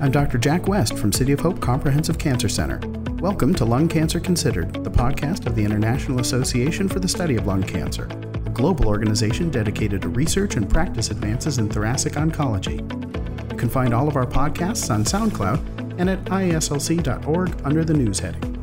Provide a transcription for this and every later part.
I'm Dr. Jack West from City of Hope Comprehensive Cancer Center. Welcome to Lung Cancer Considered, the podcast of the International Association for the Study of Lung Cancer, a global organization dedicated to research and practice advances in thoracic oncology. You can find all of our podcasts on SoundCloud and at iaslc.org under the news heading.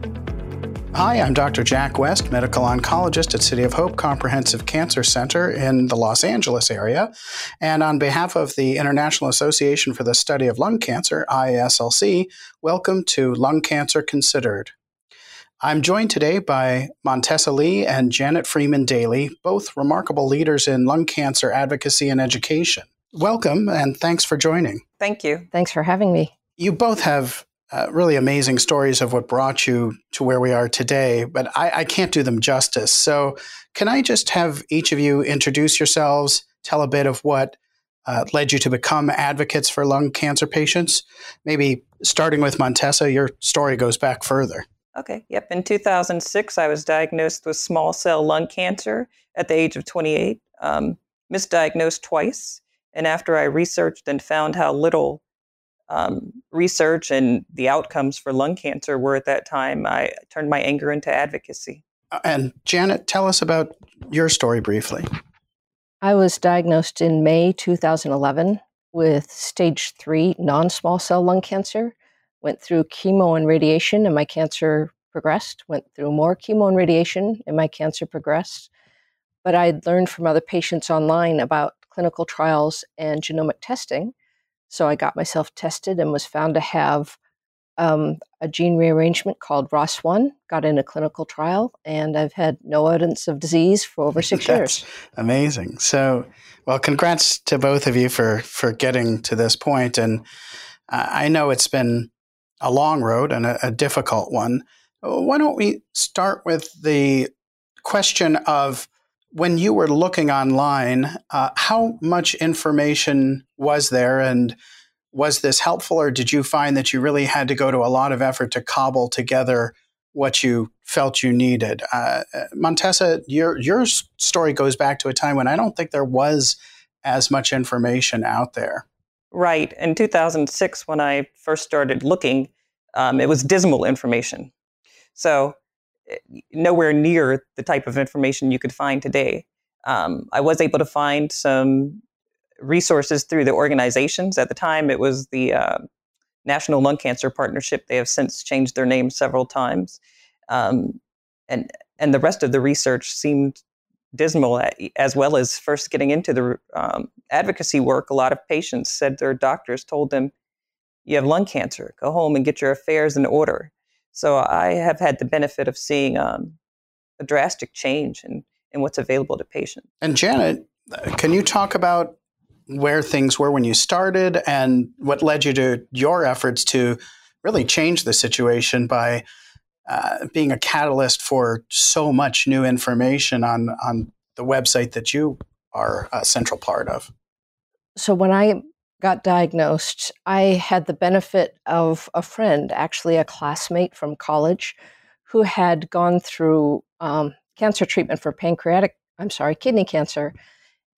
Hi, I'm Dr. Jack West, medical oncologist at City of Hope Comprehensive Cancer Center in the Los Angeles area. And on behalf of the International Association for the Study of Lung Cancer, IASLC, welcome to Lung Cancer Considered. I'm joined today by Montessa Lee and Janet Freeman Daily, both remarkable leaders in lung cancer advocacy and education. Welcome and thanks for joining. Thank you. Thanks for having me. You both have uh, really amazing stories of what brought you to where we are today, but I, I, can't do them justice. So, can I just have each of you introduce yourselves, tell a bit of what uh, led you to become advocates for lung cancer patients? Maybe starting with Montessa, your story goes back further. Okay, yep. In 2006, I was diagnosed with small cell lung cancer at the age of 28, um, misdiagnosed twice. And after I researched and found how little um, research and the outcomes for lung cancer were at that time, I turned my anger into advocacy. Uh, and Janet, tell us about your story briefly. I was diagnosed in May 2011 with stage three non small cell lung cancer. Went through chemo and radiation, and my cancer progressed. Went through more chemo and radiation, and my cancer progressed. But I learned from other patients online about clinical trials and genomic testing so I got myself tested and was found to have um, a gene rearrangement called ROS1, got in a clinical trial, and I've had no evidence of disease for over six years. Amazing. So, well, congrats to both of you for for getting to this point. And uh, I know it's been a long road and a, a difficult one. Why don't we start with the question of when you were looking online, uh, how much information was there, and was this helpful, or did you find that you really had to go to a lot of effort to cobble together what you felt you needed? Uh, Montessa, your your story goes back to a time when I don't think there was as much information out there. Right. In 2006, when I first started looking, um, it was dismal information. So nowhere near the type of information you could find today. Um, I was able to find some resources through the organizations. At the time, it was the uh, National Lung Cancer Partnership. They have since changed their name several times, um, and and the rest of the research seemed dismal. As well as first getting into the um, advocacy work, a lot of patients said their doctors told them, "You have lung cancer. Go home and get your affairs in order." So I have had the benefit of seeing um, a drastic change in, in what's available to patients. And Janet, can you talk about where things were when you started and what led you to your efforts to really change the situation by uh, being a catalyst for so much new information on, on the website that you are a central part of? So when I got diagnosed, I had the benefit of a friend, actually a classmate from college, who had gone through um, cancer treatment for pancreatic, I'm sorry, kidney cancer,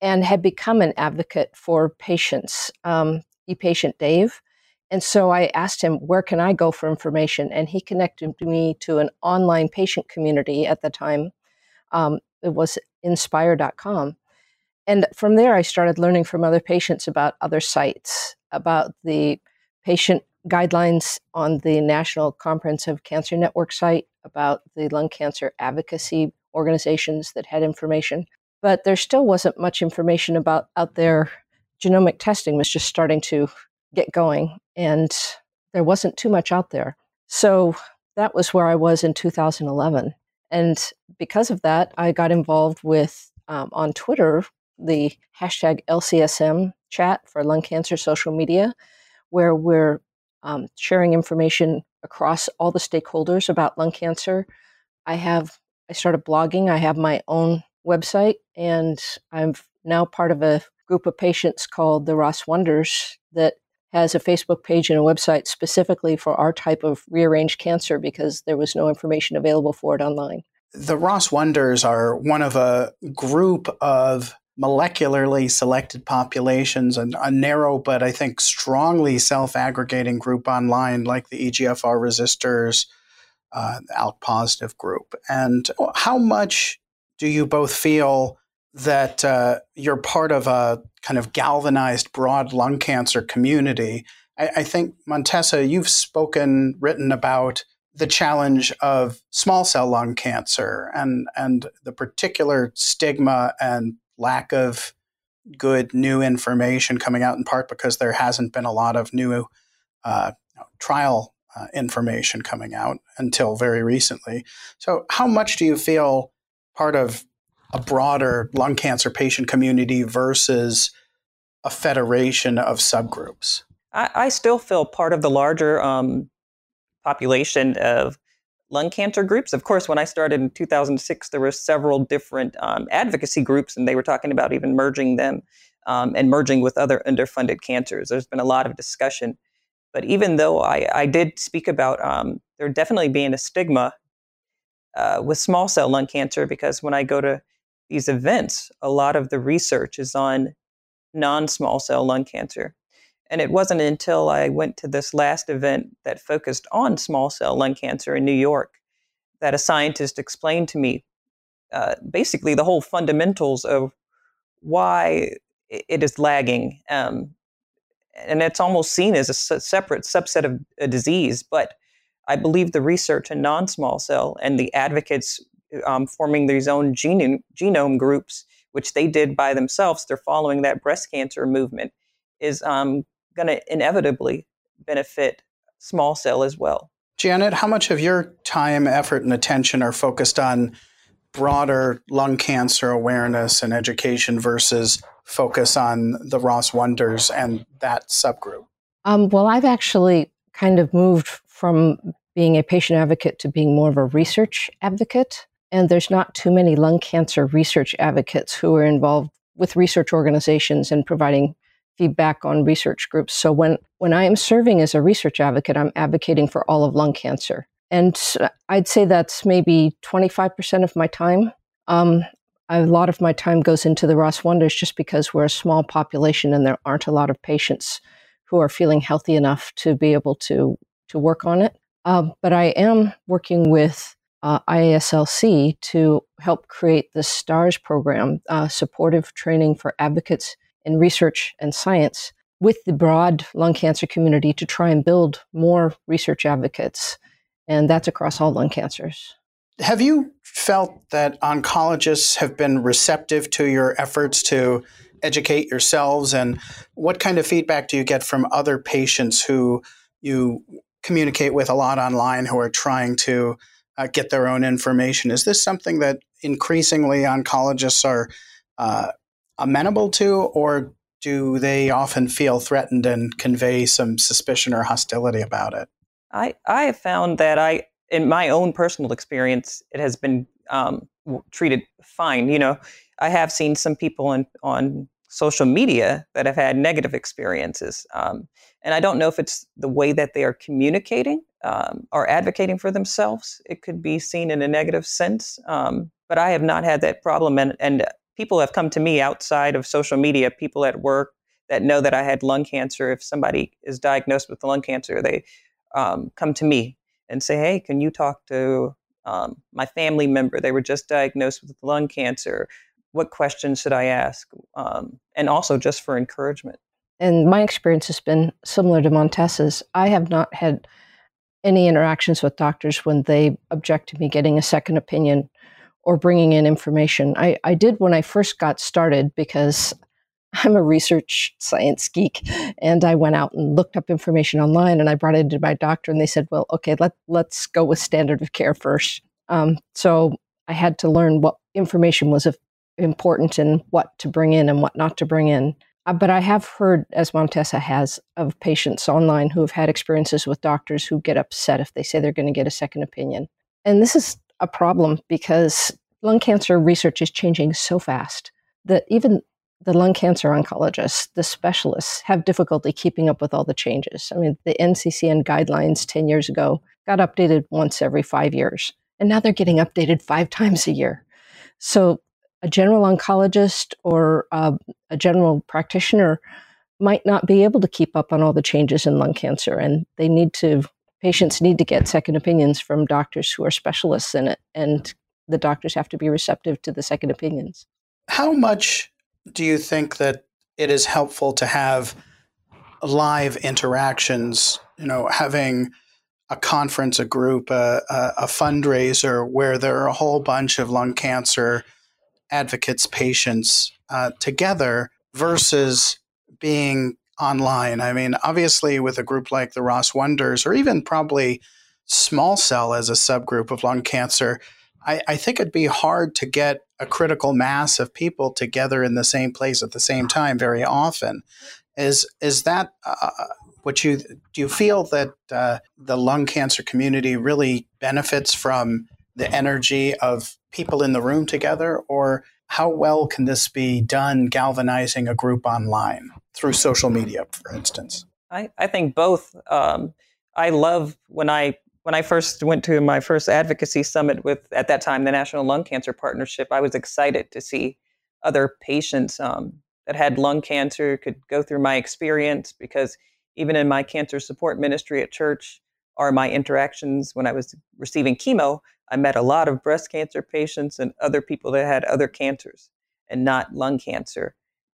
and had become an advocate for patients, um, e-patient Dave. And so I asked him, where can I go for information? And he connected me to an online patient community at the time. Um, it was inspire.com. And from there, I started learning from other patients about other sites, about the patient guidelines on the National Comprehensive Cancer Network site, about the lung cancer advocacy organizations that had information. But there still wasn't much information about out there. Genomic testing was just starting to get going, and there wasn't too much out there. So that was where I was in 2011. And because of that, I got involved with um, on Twitter the hashtag LCSM chat for lung cancer social media, where we're um, sharing information across all the stakeholders about lung cancer. I have I started blogging. I have my own website, and I'm now part of a group of patients called the ROS1ders that has a Facebook page and a website specifically for our type of rearranged cancer because there was no information available for it online. The ROS1ders are one of a group of molecularly selected populations, and a narrow but I think strongly self aggregating group online like the EGFR Resisters, uh, ALK positive group. And how much do you both feel that uh, you're part of a kind of galvanized broad lung cancer community? I, I think, Montessa, you've spoken, written about the challenge of small cell lung cancer and, and the particular stigma and lack of good new information coming out in part because there hasn't been a lot of new uh, trial uh, information coming out until very recently. So, how much do you feel part of a broader lung cancer patient community versus a federation of subgroups? I, I still feel part of the larger um, population of lung cancer groups. Of course, when I started in 2006, there were several different um, advocacy groups, and they were talking about even merging them um, and merging with other underfunded cancers. There's been a lot of discussion. But even though I, I did speak about um, there definitely being a stigma uh, with small cell lung cancer, because when I go to these events, a lot of the research is on non small cell lung cancer. And it wasn't until I went to this last event that focused on small cell lung cancer in New York that a scientist explained to me uh, basically the whole fundamentals of why it is lagging. Um, and it's almost seen as a separate subset of a disease. But I believe the research in non small cell and the advocates um, forming these own genome, genome groups, which they did by themselves, they're following that breast cancer movement, is um, going to inevitably benefit small cell as well. Janet, how much of your time, effort, and attention are focused on broader lung cancer awareness and education versus focus on the ROS1ders and that subgroup? Um, well, I've actually kind of moved from being a patient advocate to being more of a research advocate. And there's not too many lung cancer research advocates who are involved with research organizations and providing feedback on research groups. So when, when I am serving as a research advocate, I'm advocating for all of lung cancer. And I'd say that's maybe 25% of my time. Um, a lot of my time goes into the ROS1ders just because we're a small population and there aren't a lot of patients who are feeling healthy enough to be able to, to work on it. Uh, but I am working with uh, IASLC to help create the STARS program, uh, supportive training for advocates in research and science with the broad lung cancer community to try and build more research advocates. And that's across all lung cancers. Have you felt that oncologists have been receptive to your efforts to educate yourselves? And what kind of feedback do you get from other patients who you communicate with a lot online who are trying to uh, get their own information? Is this something that increasingly oncologists are uh, amenable to, or do they often feel threatened and convey some suspicion or hostility about it? I, I have found that I, in my own personal experience, it has been um, treated fine. You know, I have seen some people on, on social media that have had negative experiences. Um, and I don't know if it's the way that they are communicating um, or advocating for themselves. It could be seen in a negative sense. Um, but I have not had that problem. And, and people have come to me outside of social media, people at work that know that I had lung cancer. If somebody is diagnosed with lung cancer, they um, come to me and say, Hey, can you talk to um, my family member? They were just diagnosed with lung cancer. What questions should I ask? Um, and also just for encouragement. And my experience has been similar to Montessa's. I have not had any interactions with doctors when they object to me getting a second opinion or bringing in information. I, I did when I first got started because I'm a research science geek and I went out and looked up information online and I brought it to my doctor and they said, well, okay, let, let's go with standard of care first. Um, so I had to learn what information was important and what to bring in and what not to bring in. Uh, but I have heard, as Montessa has, of patients online who have had experiences with doctors who get upset if they say they're going to get a second opinion. And this is a problem because lung cancer research is changing so fast that even the lung cancer oncologists, the specialists, have difficulty keeping up with all the changes. I mean, the NCCN guidelines 10 years ago got updated once every five years, and now they're getting updated five times a year. So a general oncologist or uh, a general practitioner might not be able to keep up on all the changes in lung cancer, and they need to patients need to get second opinions from doctors who are specialists in it, and the doctors have to be receptive to the second opinions. How much do you think that it is helpful to have live interactions? You know, having a conference, a group, a, a, a, fundraiser where there are a whole bunch of lung cancer advocates, patients uh, together versus being online. I mean, obviously, with a group like the ROS1ders, or even probably small cell as a subgroup of lung cancer, I, I, think it'd be hard to get a critical mass of people together in the same place at the same time very often. Is is that uh, what you do? You feel that uh, the lung cancer community really benefits from the energy of people in the room together, or how well can this be done galvanizing a group online through social media, for instance? I, I think both. Um, I love when I when I first went to my first advocacy summit with at that time the National Lung Cancer Partnership. I was excited to see other patients um, that had lung cancer could go through my experience because even in my cancer support ministry at church or my interactions when I was receiving chemo, I met a lot of breast cancer patients and other people that had other cancers and not lung cancer.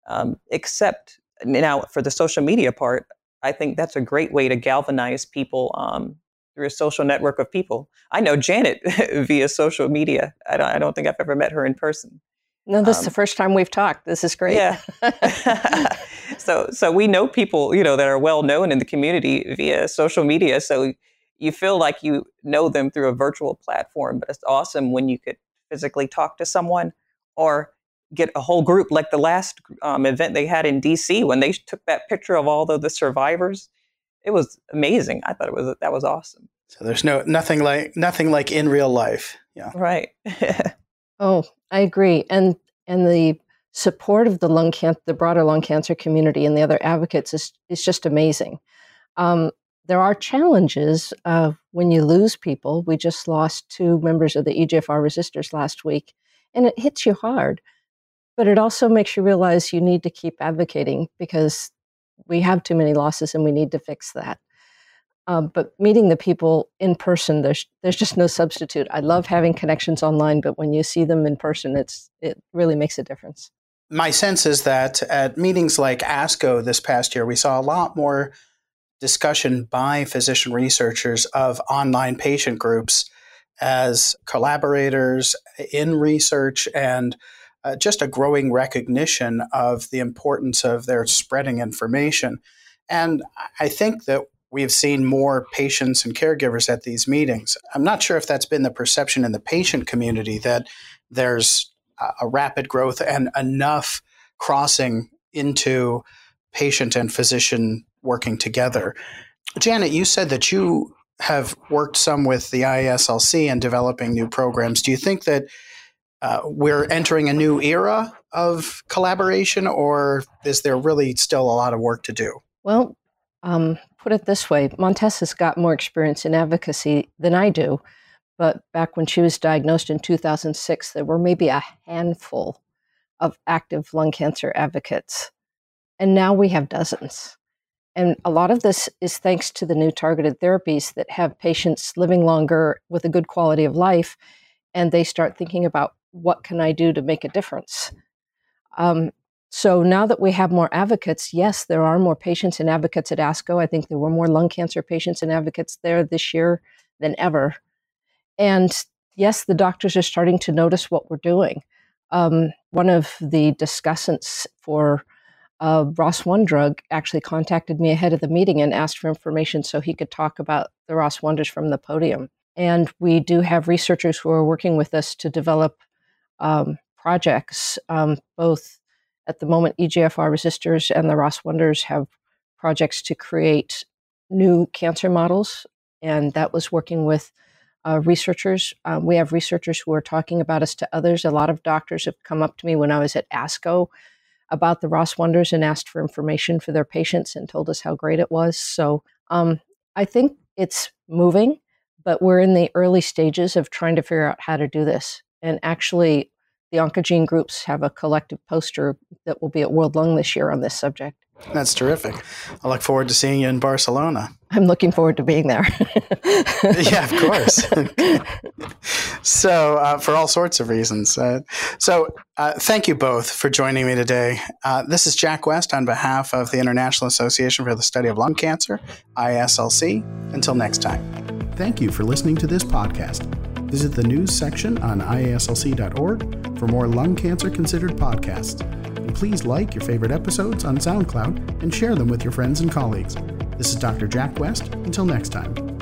Um, except now for the social media part, I think that's a great way to galvanize people um, through a social network of people. I know Janet via social media. I don't, I don't, think I've ever met her in person. No, this um, is the first time we've talked. This is great. Yeah. so, so we know people, you know, that are well known in the community via social media. So you feel like you know them through a virtual platform, but it's awesome when you could physically talk to someone or get a whole group like the last um, event they had in DC when they took that picture of all the, the survivors. It was amazing. I thought it was that was awesome. So there's no nothing like nothing like in real life. Yeah. Right. oh, I agree. And and the support of the lung cancer, the broader lung cancer community and the other advocates is is just amazing. Um, there are challenges uh, when you lose people. We just lost two members of the EGFR Resisters last week, and it hits you hard. But it also makes you realize you need to keep advocating because we have too many losses and we need to fix that. Um, but meeting the people in person, there's there's just no substitute. I love having connections online, but when you see them in person, it's it really makes a difference. My sense is that at meetings like ASCO this past year, we saw a lot more discussion by physician researchers of online patient groups as collaborators in research and uh, just a growing recognition of the importance of their spreading information. And I think that we've seen more patients and caregivers at these meetings. I'm not sure if that's been the perception in the patient community that there's a rapid growth and enough crossing into patient and physician working together. Janet, you said that you have worked some with the IASLC and developing new programs. Do you think that uh, we're entering a new era of collaboration, or is there really still a lot of work to do? Well, um, put it this way Montess has got more experience in advocacy than I do. But back when she was diagnosed in 2006, there were maybe a handful of active lung cancer advocates. And now we have dozens. And a lot of this is thanks to the new targeted therapies that have patients living longer with a good quality of life. And they start thinking about what can I do to make a difference? Um, so now that we have more advocates, yes, there are more patients and advocates at ASCO. I think there were more lung cancer patients and advocates there this year than ever. And yes, the doctors are starting to notice what we're doing. Um, one of the discussants for uh, ROS1 drug actually contacted me ahead of the meeting and asked for information so he could talk about the ROS1ders from the podium. And we do have researchers who are working with us to develop um, projects. Um, both at the moment, EGFR Resisters and the ROS1ders have projects to create new cancer models. And that was working with uh, researchers. Um, we have researchers who are talking about us to others. A lot of doctors have come up to me when I was at ASCO about the ROS1ders and asked for information for their patients and told us how great it was. So um, I think it's moving, but we're in the early stages of trying to figure out how to do this. And actually, the oncogene groups have a collective poster that will be at World Lung this year on this subject. That's terrific. I look forward to seeing you in Barcelona. I'm looking forward to being there. yeah, of course. so, uh, for all sorts of reasons. Uh, so, uh, thank you both for joining me today. Uh, this is Jack West on behalf of the International Association for the Study of Lung Cancer, ISLC. Until next time. Thank you for listening to this podcast. Visit the news section on iaslc.org for more Lung Cancer Considered podcasts. And please like your favorite episodes on SoundCloud and share them with your friends and colleagues. This is Dr. Jack West. Until next time.